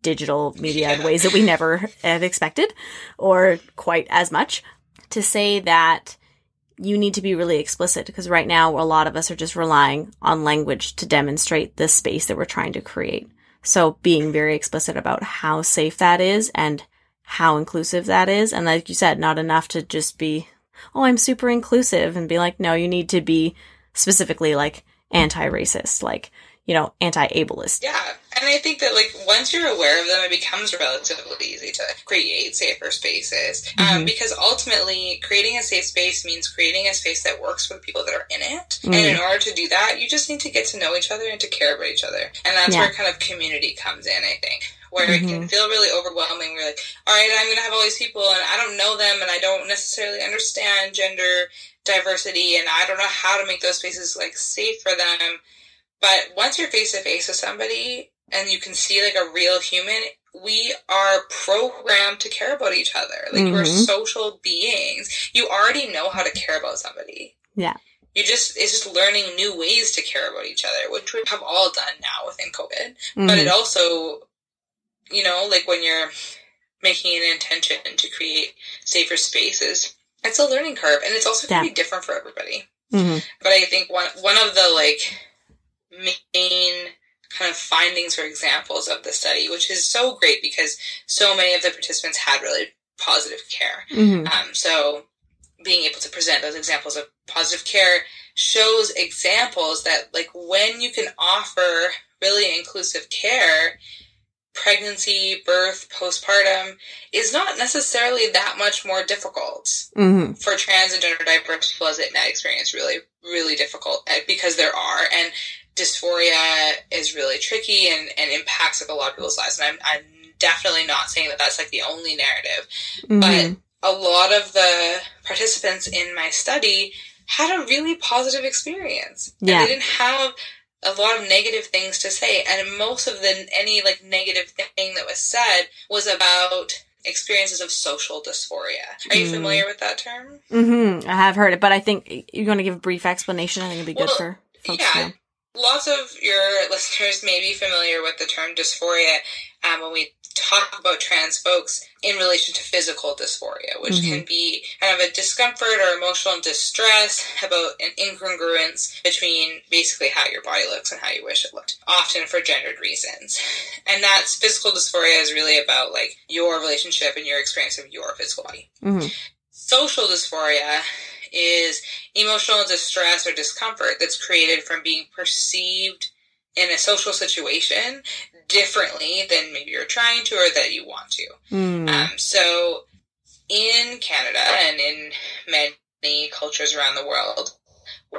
digital media in ways that we never <laughs> have expected or quite as much to say that you need to be really explicit because right now a lot of us are just relying on language to demonstrate the space that we're trying to create. So being very explicit about how safe that is and how inclusive that is. And like you said, not enough to just be, oh, I'm super inclusive and be like, no, you need to be specifically like anti-racist, like, you know, anti-ableist. Yeah. And I think that like once you're aware of them, it becomes relatively easy to create safer spaces. Um, mm-hmm. Um, because ultimately, creating a safe space means creating a space that works for the people that are in it. Mm-hmm. And in order to do that, you just need to get to know each other and to care about each other. And that's yeah. where kind of community comes in, I think where mm-hmm. it can mm-hmm. feel really overwhelming. We're like, all right, I'm going to have all these people and I don't know them and I don't necessarily understand gender diversity and I don't know how to make those spaces like safe for them. But once you're face to face with somebody and you can see like a real human, we are programmed to care about each other. Like mm-hmm. we're social beings. You already know how to care about somebody. Yeah. You just it's just learning new ways to care about each other, which we have all done now within COVID. Mm-hmm. But it also, you know, like when you're making an intention to create safer spaces, it's a learning curve, and it's also going to be different for everybody. Mm-hmm. But I think one one of the like main kind of findings or examples of the study, which is so great because so many of the participants had really positive care. Mm-hmm. Um, so being able to present those examples of positive care shows examples that like when you can offer really inclusive care pregnancy birth postpartum is not necessarily that much more difficult mm-hmm. for trans and gender diverse people as it that experience really really difficult eh, because there are and dysphoria is really tricky and, and impacts like a lot of people's lives. And I'm, I'm definitely not saying that that's like the only narrative, mm-hmm. but a lot of the participants in my study had a really positive experience. Yeah. And they didn't have a lot of negative things to say. And most of the, any like negative thing that was said was about experiences of social dysphoria. Are you mm. familiar with that term? Mm-hmm. I have heard it, but I think you're going to give a brief explanation. I think it'd be good well, for folks. Yeah. Lots of your listeners may be familiar with the term dysphoria um, when we talk about trans folks in relation to physical dysphoria, which mm-hmm. can be kind of a discomfort or emotional distress about an incongruence between basically how your body looks and how you wish it looked, often for gendered reasons. And that's physical dysphoria is really about like your relationship and your experience of your physical body. Mm-hmm. Social dysphoria is emotional distress or discomfort that's created from being perceived in a social situation differently than maybe you're trying to or that you want to. Mm. Um, so in Canada and in many cultures around the world,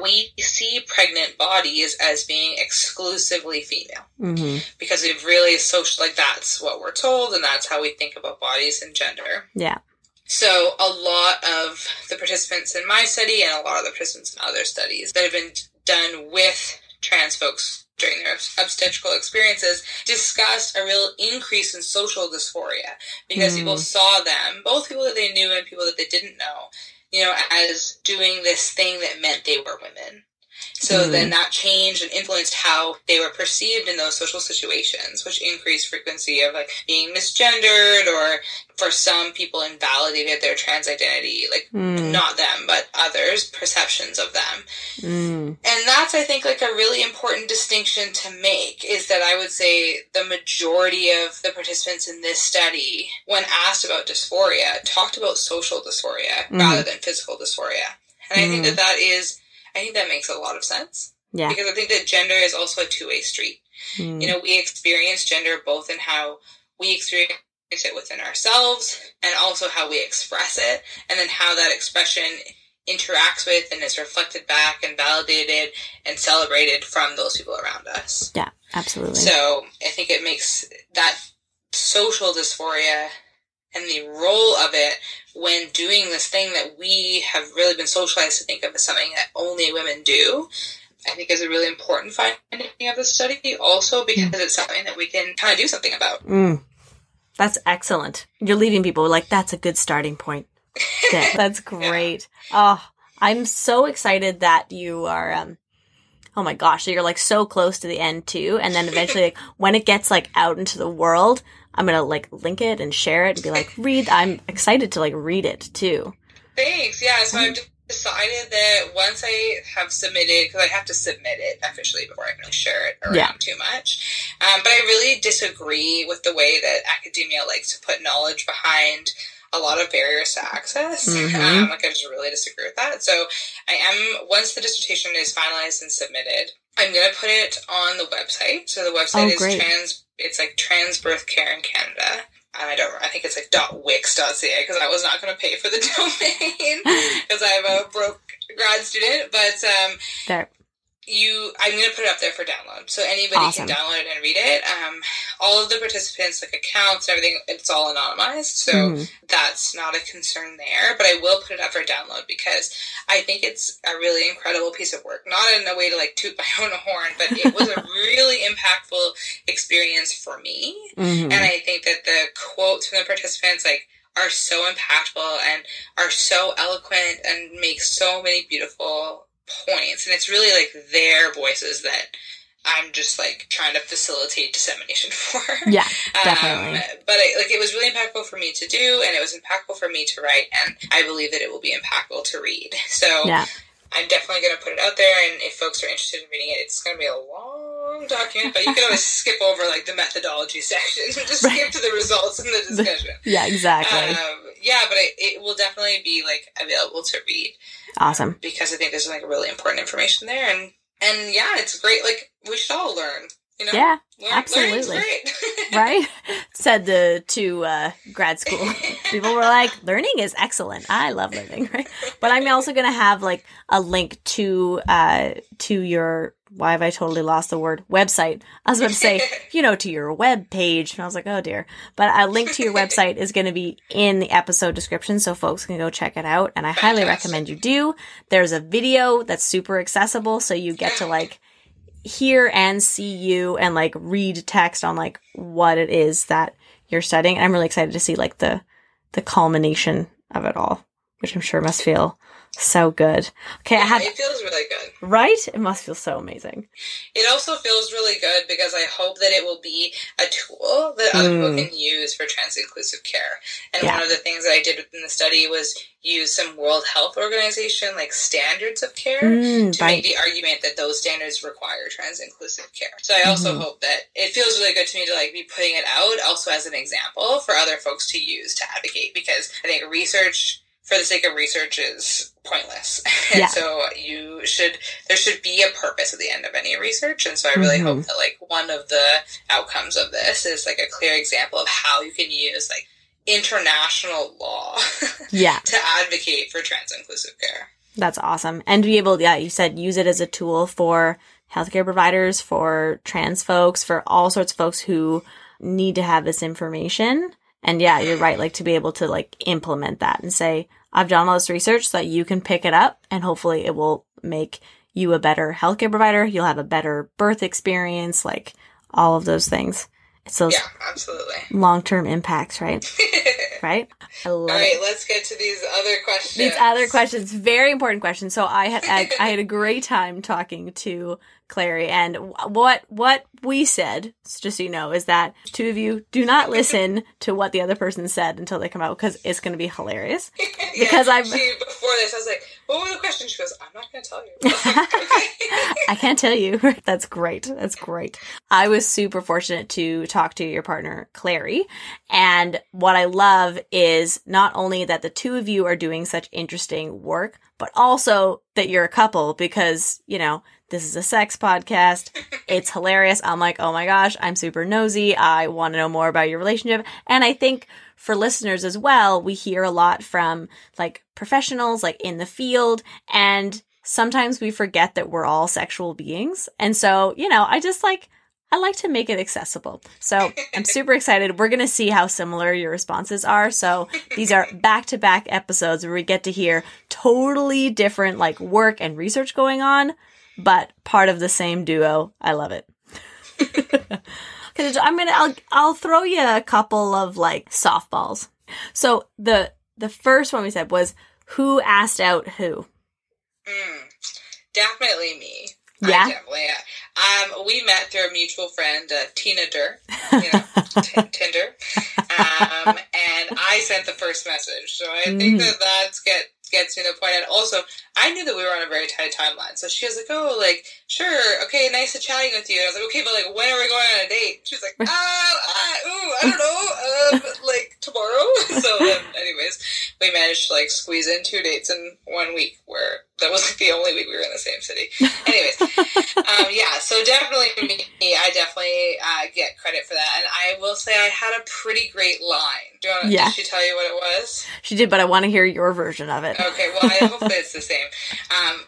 we see pregnant bodies as being exclusively female mm-hmm. because we've really social like that's what we're told and that's how we think about bodies and gender. Yeah. So, a lot of the participants in my study and a lot of the participants in other studies that have been done with trans folks during their obstetrical experiences discussed a real increase in social dysphoria because mm. people saw them, both people that they knew and people that they didn't know, you know, as doing this thing that meant they were women. So mm. then that changed and influenced how they were perceived in those social situations, which increased frequency of like being misgendered or for some people invalidated their trans identity, like mm. not them, but others' perceptions of them. Mm. And that's, I think, like a really important distinction to make is that I would say the majority of the participants in this study, when asked about dysphoria, talked about social dysphoria mm. rather than physical dysphoria. And I think that that is I think that makes a lot of sense. Yeah. Because I think that gender is also a two way street. Mm. You know, we experience gender both in how we experience it within ourselves and also how we express it, and then how that expression interacts with and is reflected back and validated and celebrated from those people around us. Yeah, absolutely. So I think it makes that social dysphoria and the role of it when doing this thing that we have really been socialized to think of as something that only women do. I think is a really important finding of the study, also because mm. it's something that we can kind of do something about. Mm. That's excellent. You're leaving people like that's a good starting point. <laughs> That's great. yeah. Oh, I'm so excited that you are. Um, oh my gosh, so you're like so close to the end too, and then eventually, like when it gets like out into the world, I'm gonna like link it and share it and be like, <laughs> read. I'm excited to like read it too. Thanks. Yeah. So I've decided that once I have submitted, because I have to submit it officially before I can share it around yeah. too much. Um, but I really disagree with the way that academia likes to put knowledge behind a lot of barriers to access. Mm-hmm. Um, like I just really disagree with that. So I am once the dissertation is finalized and submitted, I'm gonna put it on the website. So the website oh, is great. trans. It's like Trans Birth Care in Canada. I don't. I think it's like .wix.ca because I was not going to pay for the <laughs> domain <laughs> because I'm a broke grad student. But um, there you i'm going to put it up there for download so anybody awesome. can download it and read it um, all of the participants like accounts and everything it's all anonymized so mm. that's not a concern there but i will put it up for download because i think it's a really incredible piece of work not in a way to like toot my <laughs> own horn but it was a really impactful experience for me mm-hmm. and i think that the quotes from the participants like are so impactful and are so eloquent and make so many beautiful points, and it's really like their voices that I'm just like trying to facilitate dissemination <laughs> for. Yeah, definitely. Um, but it, like it was really impactful for me to do, and it was impactful for me to write, and I believe that it will be impactful to read. <laughs> So yeah. I'm definitely going to put it out there, and if folks are interested in reading it, it's going to be a long document, but you can always <laughs> skip over like the methodology section and just right. skip to the results and the discussion. yeah, exactly. Um, yeah, but it, it will definitely be like available to read. Awesome. Because I think there's like really important information there, and and yeah, it's great. Like we should all learn. You know? Yeah, learn, absolutely. <laughs> right? Said the to uh, grad school <laughs> people were like, "Learning is excellent. I love learning." Right? But I'm also going to have like a link to uh, to your why have I totally lost the word website? I was about to say, <laughs> you know, to your web page. And I was like, oh dear. But a link to your website is going to be in the episode description so folks can go check it out. And I highly recommend you do. There's a video that's super accessible. So you get to like hear and see you and like read text on like what it is that you're studying. And I'm really excited to see like the, the culmination of it all, which I'm sure must feel so good. Okay, I had. It feels really good. Right? It must feel so amazing. It also feels really good because I hope that it will be a tool that other mm. people can use for trans inclusive care. And yeah. one of the things that I did within the study was use some World Health Organization like standards of care mm, to make the argument that those standards require trans inclusive care. So I also mm-hmm. hope that it feels really good to me to like be putting it out also as an example for other folks to use to advocate because I think research for the sake of research is pointless. <laughs> and yeah. so you should there should be a purpose at the end of any research. And so I really mm-hmm. hope that like one of the outcomes of this is like a clear example of how you can use like international law <laughs> yeah. to advocate for trans inclusive care. That's awesome. And to be able, yeah, you said use it as a tool for healthcare providers, for trans folks, for all sorts of folks who need to have this information and yeah, you're right. Like to be able to like implement that and say, I've done all this research so that you can pick it up and hopefully it will make you a better healthcare provider. You'll have a better birth experience, like all of those things. It's those yeah, absolutely long term impacts, right? <laughs> right. I love All right, it. let's get to these other questions. These other questions, very important questions. So I had I, I had a <laughs> great time talking to Clary. And what what we said, just so you know, is that two of you do not <laughs> listen to what the other person said until they come out because it's going to be hilarious. <laughs> Because yeah, I'm before this, I was like, "What were the questions?" She goes, "I'm not going to tell you." <laughs> I can't tell you. That's great. That's great. I was super fortunate to talk to your partner, Clary, and what I love is not only that the two of you are doing such interesting work, but also that you're a couple because you know this is a sex podcast. It's <laughs> hilarious. I'm like, oh my gosh, I'm super nosy. I want to know more about your relationship. And I think for listeners as well, we hear a lot from like professionals, like in the field, and sometimes we forget that we're all sexual beings. And so, you know, I just like, I like to make it accessible. So I'm super <laughs> excited. We're going to see how similar your responses are. So these are back to back episodes where we get to hear totally different like work and research going on, but part of the same duo. I love it. <laughs> Cause I'm gonna I'll I'll throw you a couple of like softballs. So the the first one we said was who asked out who? Mm, definitely me. Yeah. I definitely. Um, we met through a mutual friend, uh, Tina Dur, you know, <laughs> t- Tinder, um, and I sent the first message. So I think Mm. that that's get gets me to the point. And also, I knew that we were on a very tight timeline. So she was like, "Oh, like sure, okay, nice to chatting with you." And I was like, "Okay, but like, when are we going on a date?" She's like, <laughs> "Ah, uh, ooh, I don't know, um, like tomorrow." <laughs> so then, anyways, we managed to like squeeze in two dates in one week. Where that was like the only week we were in the same city. <laughs> Anyways, um, yeah, so definitely me. I definitely uh, get credit for that, and I will say I had a pretty great line. Do you want? Yeah. Did she tell you what it was? She did, but I want to hear your version of it. Okay, well, I hopefully <laughs> it's the same. Um,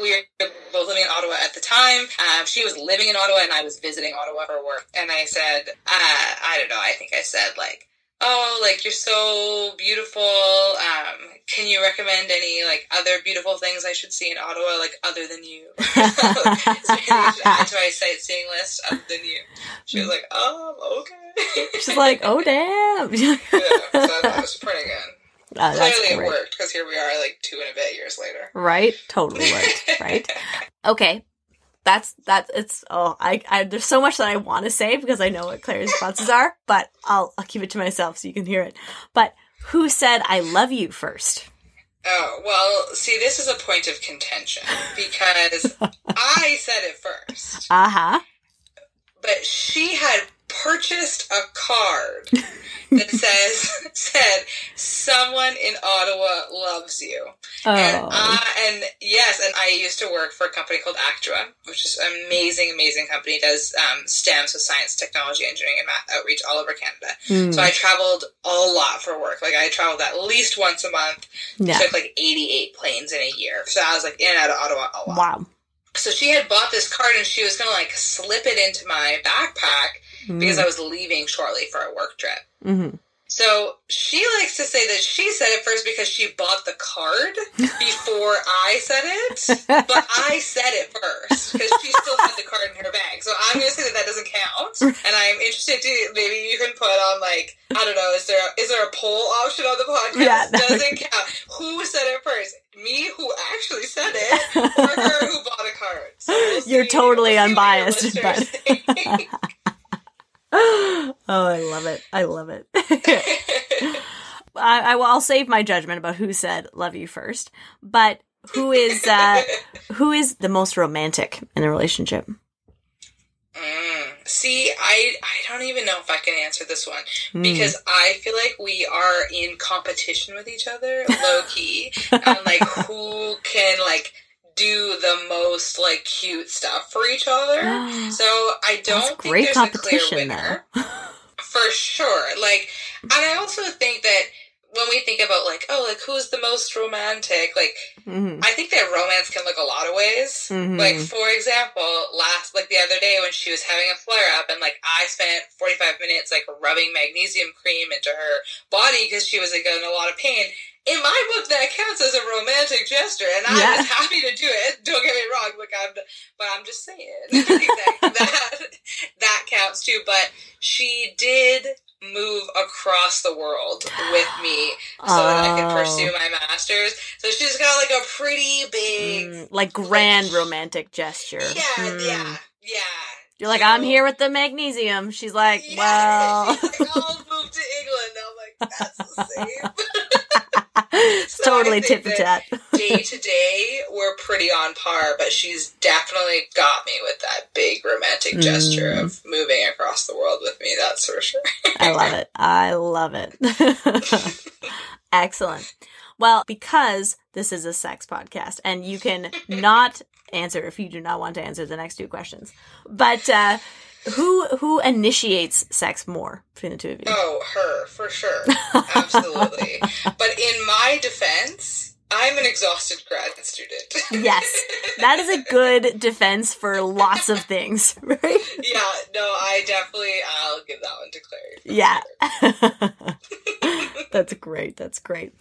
we were both living in Ottawa at the time. Um, she was living in Ottawa, and I was visiting Ottawa for work. And I said, uh, I don't know. I think I said like, "Oh, like you're so beautiful. Um, can you recommend any like other beautiful things I should see in Ottawa, like other than you? <laughs> Is there anything I should add to my sightseeing list other than you?" She was like, "Um, okay." She's like, oh <laughs> damn. <laughs> yeah, so that was pretty good. Uh, that's Clearly, it worked because here we are, like two and a bit years later. Right? Totally worked. right? Okay. That's that's it's oh I, I there's so much that I want to say because I know what Clary's responses are, but I'll I'll keep it to myself so you can hear it. But who said I love you first? Oh, well, see, this is a point of contention because <laughs> I said it first, Uh huh. but she had purchased a card that <laughs> says, said, someone in Ottawa loves you. And, Oh. I, and yes, and I used to work for a company called Actua, which is an amazing, amazing company. It does um, STEM, so science, technology, engineering, and math outreach all over Canada. Hmm. So I traveled a lot for work. Like I traveled at least once a month. yeah. Took like 88 planes in a year. So I was like in and out of Ottawa a lot. Wow. So she had bought this card and she was going to like slip it into my backpack because I was leaving shortly for a work trip. Mm-hmm. So she likes to say that she said it first because she bought the card <laughs> before I said it, but <laughs> I said it first because she still had the card in her bag. So I'm going to say that that doesn't count, and I'm interested to maybe you can put on like I don't know is there is there a poll option on the podcast? Yeah, doesn't count. Who said it first? Me, who actually said it, <laughs> or her who bought a card? So we'll You're see- totally we'll see what your unbiased, listeners but- think. <laughs> Oh, I love it. I love it. <laughs> I, I will. I'll save my judgment about who said "love you" first, but who is uh, <laughs> who is the most romantic in the relationship? Mm. See, I I don't even know if I can answer this one Hmm. because I feel like we are in competition with each other, low key, and like who can like do the most like cute stuff for each other. <gasps> So I don't That's think there's a clear winner <laughs> for sure. Like, and I also think that when we think about like, oh, like who's the most romantic, like hmm I think that romance can look a lot of ways. Mhm. Like for example, last like the other day when she was having a flare up and like I spent 45 minutes like rubbing magnesium cream into her body because she was like in a lot of pain. In my book, that counts as a romantic gesture, and I Yeah. was happy to do it. Don't get me wrong, like I'm, but I'm just saying <laughs> that, that that counts too. But she did move across the world with me so that I could Oh. pursue my master's. So she's got like a pretty big, Mm, like grand romantic gesture. yeah, Mm. yeah, yeah. You're like, I'm here with the magnesium. She's like, Yeah, <laughs> well, she's like, I'll <laughs> move to England. I'm like, that's the same. it's So I totally tit for tat. day to day, we're pretty on par, but she's definitely got me with that big romantic gesture Mm. of moving across the world with me. That's for sure. I love it. I love it. <laughs> Excellent. Well, because this is a sex podcast and you can <laughs> not answer if you do not want to answer the next two questions. But uh, who who initiates sex more between the two of you? Oh, her for sure, absolutely. <laughs> but in my defense, I'm an exhausted grad student. yes, that is a good defense for lots of things, <laughs> right? Yeah, no, I definitely I'll give that one to Clary. Yeah, <laughs> that's great. That's great.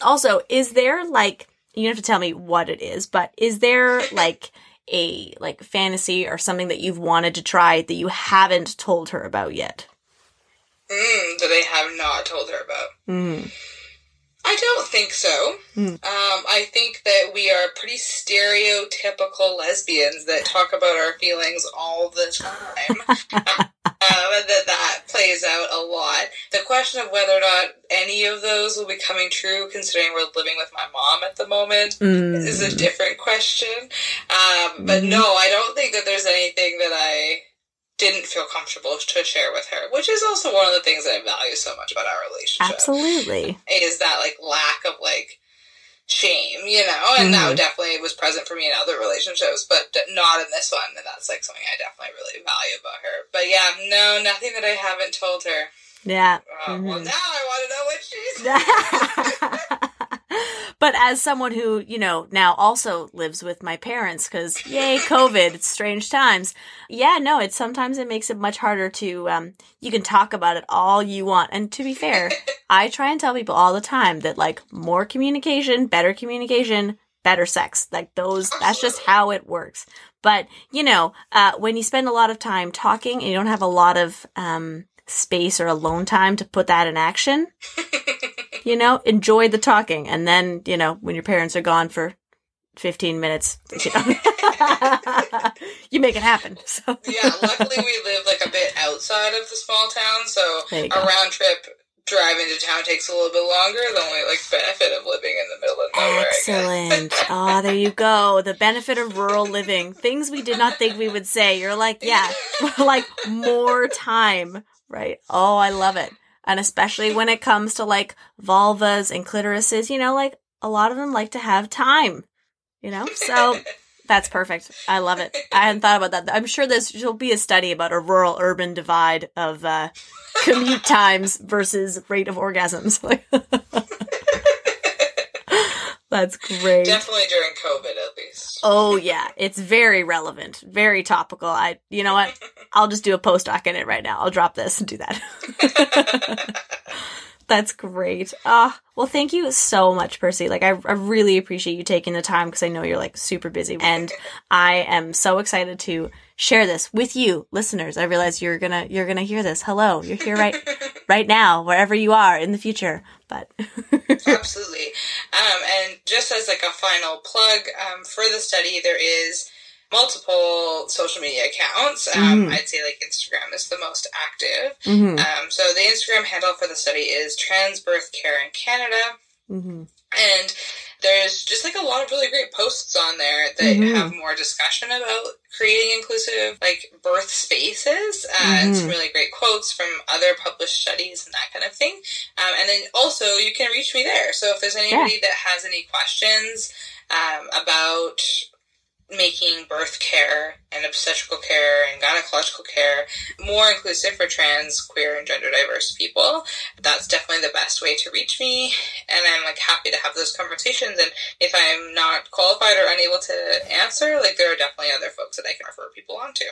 Also, is there like you have to tell me what it is, but is there like a like fantasy or something that you've wanted to try that you haven't told her about yet? Mm, that I have not told her about. Mm. I don't think so. Mm. Um, I think that we are pretty stereotypical lesbians that talk about our feelings all the time. <laughs> um, that that plays out a lot. The question of whether or not any of those will be coming true, considering we're living with my mom at the moment, Mm. is a different question. Um, but no, I don't think that there's anything that I didn't feel comfortable to share with her, which is also one of the things that I value so much about our relationship Absolutely. is that like lack of like shame, you know, and that definitely was present for me in other relationships, but not in this one. And that's like something I definitely really value about her. But yeah, no, nothing that I haven't told her. Yeah. Uh, Well, now I want to know what she's. <laughs> <laughs> but as someone who, you know, now also lives with my parents cuz yay COVID, it's strange times. Yeah, no, it's sometimes it makes it much harder to um you can talk about it all you want. And to be fair, I try and tell people all the time that like more communication, better communication, better sex. Like those that's just how it works. But, you know, uh when you spend a lot of time talking and you don't have a lot of um space or alone time to put that in action, you know, enjoy the talking. And then, you know, when your parents are gone for 15 minutes, you, know, <laughs> you make it happen. <laughs> So, yeah, luckily we live like a bit outside of the small town, so a round trip driving to town takes a little bit longer. The only like benefit of living in the middle of nowhere. Excellent. <laughs> Ah, there you go. The benefit of rural living. Things we did not think we would say. You're like, yeah, like more time, right? Oh, I love it. And especially when it comes to like vulvas and clitorises, you know, like a lot of them like to have time, you know? So <laughs> that's perfect. I love it. I hadn't thought about that. I'm sure there's, there'll be a study about a rural urban divide of uh, commute <laughs> times versus rate of orgasms. <laughs> that's great. Definitely during COVID, at least. Oh yeah, it's very relevant, very topical. I, you know what? <laughs> I'll just do a post doc in it right now. I'll drop this and do that. <laughs> That's great. Ah, well, thank you so much, Percy. Like, I, I really appreciate you taking the time because I know you're like super busy, and <laughs> I am so excited to share this with you, listeners. I realize you're gonna you're gonna hear this. Hello, you're here right right now, wherever you are in the future. But <laughs> Absolutely. Um, and just as like a final plug um, for the study, there is multiple social media accounts. Um, I'd say like Instagram is the most active. Mhm. Um, so the Instagram handle for the study is Trans Birth Care in Canada. Mhm. And there's just like a lot of really great posts on there that Mhm. have more discussion about creating inclusive like birth spaces uh, and some really great quotes from other published studies and that kind of thing. Um, and then also you can reach me there. So if there's anybody that has any questions um, about making birth care and obstetrical care and gynecological care more inclusive for trans, queer, and gender diverse people. That's definitely the best way to reach me. And I'm like happy to have those conversations. And if I'm not qualified or unable to answer, like there are definitely other folks that I can refer people on to.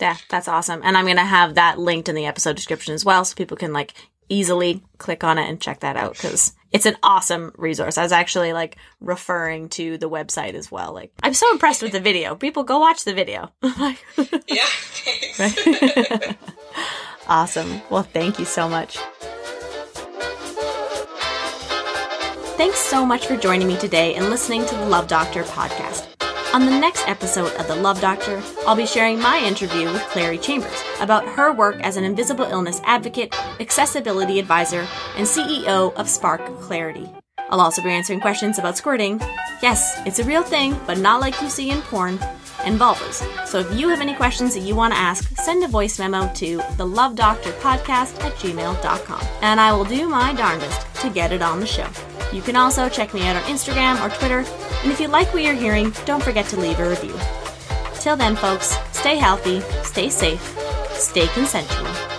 Yeah, that's awesome. And I'm going to have that linked in the episode description as well so people can like easily click on it and check that out cuz it's an awesome resource. I was actually like referring to the website as well. Like I'm so impressed with the video. People go watch the video. <laughs> Yeah, <laughs> <laughs> awesome. Well, thank you so much. Thanks so much for joining me today and listening to the Love Doctor podcast. On the next episode of The Love Doctor, I'll be sharing my interview with Clary Chambers about her work as an invisible illness advocate, accessibility advisor, and CEO of Spark Clarity. I'll also be answering questions about squirting. Yes, it's a real thing, but not like you see in porn, and vulvas. So if you have any questions that you want to ask, send a voice memo to the Love Doctor Podcast at gmail.com. And I will do my darndest to get it on the show. You can also check me out on Instagram or Twitter. And if you like what you're hearing, don't forget to leave a review. Till then, folks, stay healthy, stay safe, stay consensual.